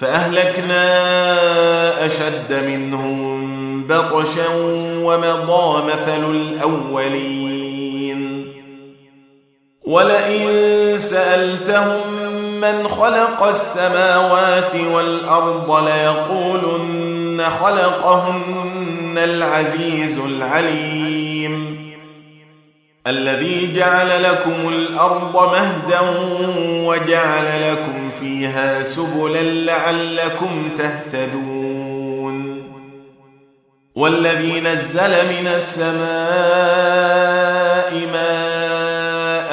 فأهلكنا أشد منهم بطشا ومضى مثل الأولين. ولئن سألتهم من خلق السماوات والأرض ليقولن خلقهن العزيز العليم. الذي جعل لكم الأرض مهدا وجعل لكم فيها سبلا لعلكم تهتدون. والذي نزل من السماء ماء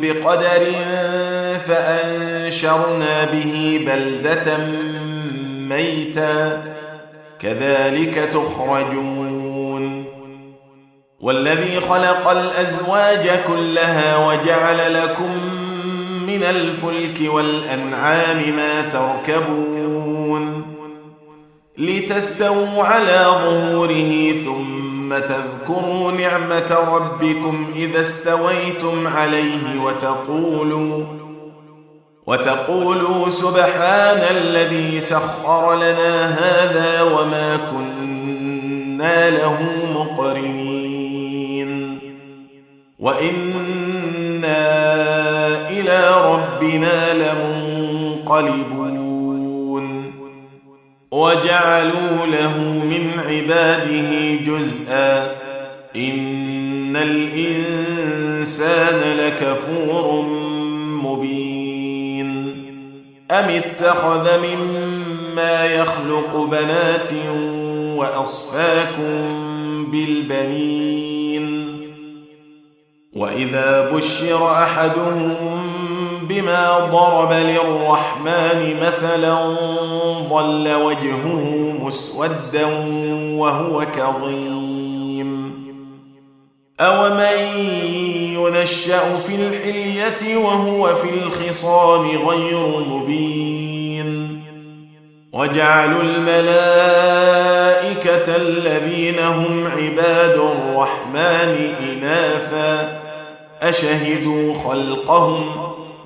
بقدر فأنشرنا به بلدة ميتا. كذلك تخرجون. والذي خلق الأزواج كلها وجعل لكم من الفلك والأنعام ما تركبون لتستووا على ظهوره ثم تذكروا نعمة ربكم إذا استويتم عليه وتقولوا وتقولوا سبحان الذي سخر لنا هذا وما كنا له مقرنين وإنا ربنا لمنقلبون. وجعلوا له من عباده جزءا. إن الإنسان لكفور مبين. أم اتخذ مما يخلق بنات وأصفاكم بالبنين؟ وإذا بشر أحدهم بما ضرب للرحمن مثلا ظل وجهه مسودا وهو كظيم. أومن ينشأ في الحلية وهو في الخصام غير مبين. وجعلوا الملائكة الذين هم عباد الرحمن إناثا أشهدوا خلقهم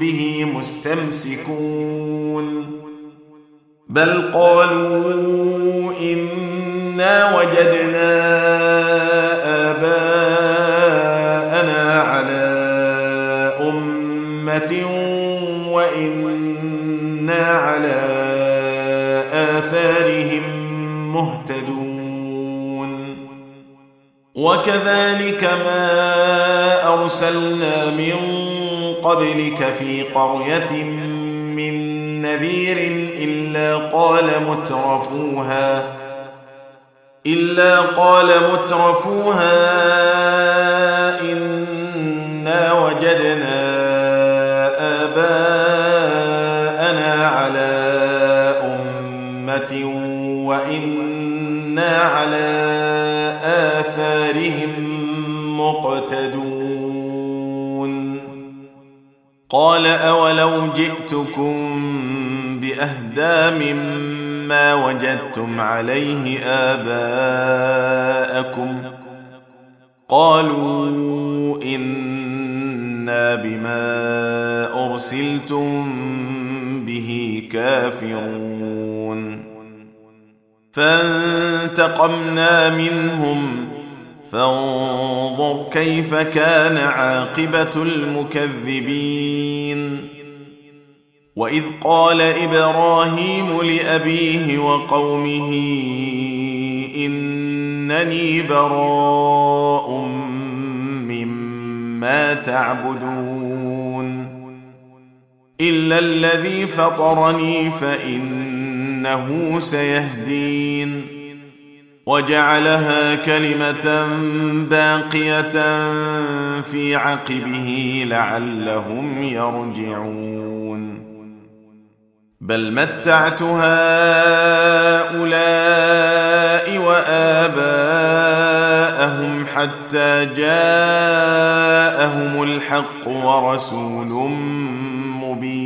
به مستمسكون بل قالوا إنا وجدنا آباءنا على أمة وإنا على آثارهم مهتدون وكذلك ما أرسلنا من قبلك في قرية من نذير إلا قال مترفوها إلا قال مترفوها إنا وجدنا آباءنا على أمة وإنا على قال أولو جئتكم بأهدى مما ما وجدتم عليه آباءكم قالوا إنا بما أرسلتم به كافرون فانتقمنا منهم فانظر كيف كان عاقبة المكذبين. وإذ قال إبراهيم لأبيه وقومه إنني براء مما تعبدون. إلا الذي فطرني فإنه سيهدين. وجعلها كلمة باقية في عقبه لعلهم يرجعون. بل متعت هؤلاء وآباءهم حتى جاءهم الحق ورسول مبين.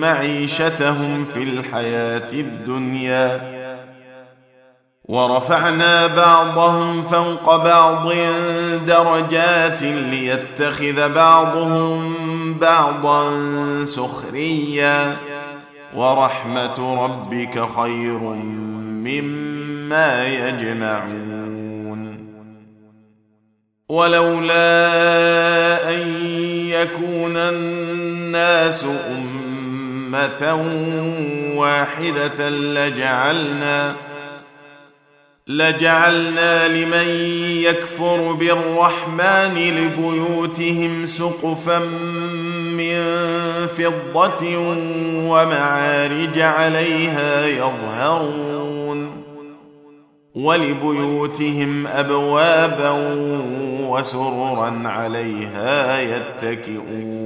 معيشتهم في الحياة الدنيا. ورفعنا بعضهم فوق بعض درجات ليتخذ بعضهم بعضا سخريا. ورحمة ربك خير مما يجمعون. ولولا أن يكون الناس أمة واحدة لجعلنا لجعلنا لمن يكفر بالرحمن لبيوتهم سقفا من فضة ومعارج عليها يظهرون ولبيوتهم أبوابا وسررا عليها يتكئون.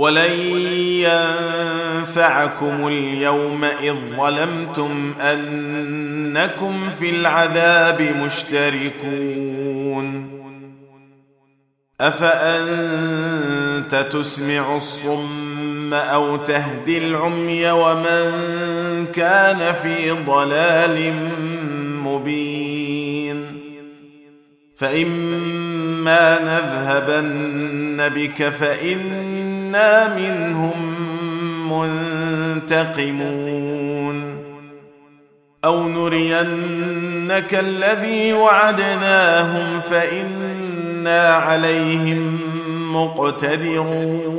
ولن ينفعكم اليوم إذ ظلمتم أنكم في العذاب مشتركون. أفأنت تسمع الصم أو تهدي العمي ومن كان في ضلال مبين؟ فإما نذهبن بك فانا منهم منتقمون أو نرينك الذي وعدناهم فانا عليهم مقتدرون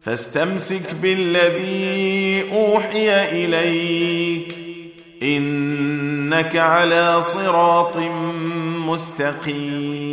فاستمسك بالذي اوحي اليك انك على صراط مستقيم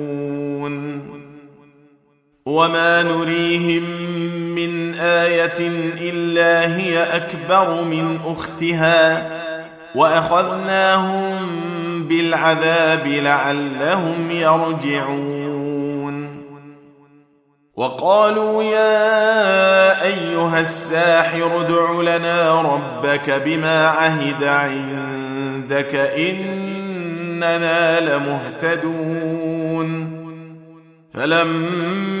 وما نريهم من إيه الا هي اكبر من اختها واخذناهم بالعذاب لعلهم يرجعون وقالوا يا ايها الساحر ادع لنا ربك بما عهد عندك اننا لمهتدون فلما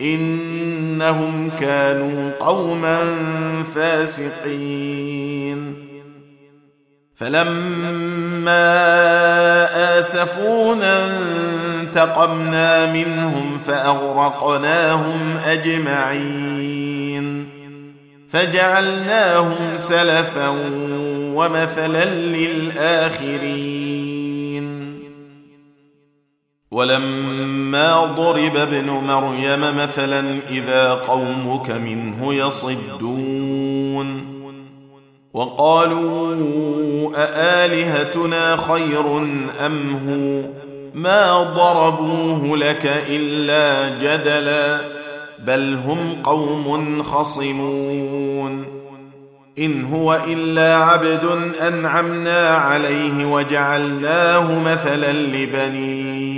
إنهم كانوا قوما فاسقين. فلما آسفونا انتقمنا منهم فأغرقناهم أجمعين. فجعلناهم سلفا ومثلا للآخرين. ولما ضرب ابن مريم مثلا إذا قومك منه يصدون. وقالوا أآلهتنا خير أم هو؟ ما ضربوه لك إلا جدلا بل هم قوم خصمون. إن هو إلا عبد أنعمنا عليه وجعلناه مثلا لبني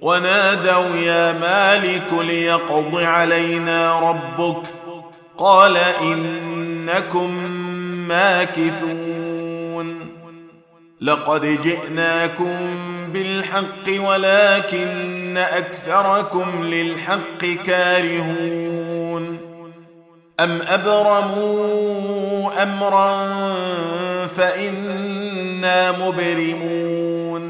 ونادوا يا مالك ليقض علينا ربك قال إنكم ماكثون لقد جئناكم بالحق ولكن أكثركم للحق كارهون أم أبرموا أمرا فإنا مبرمون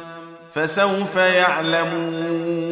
فسوف يعلمون.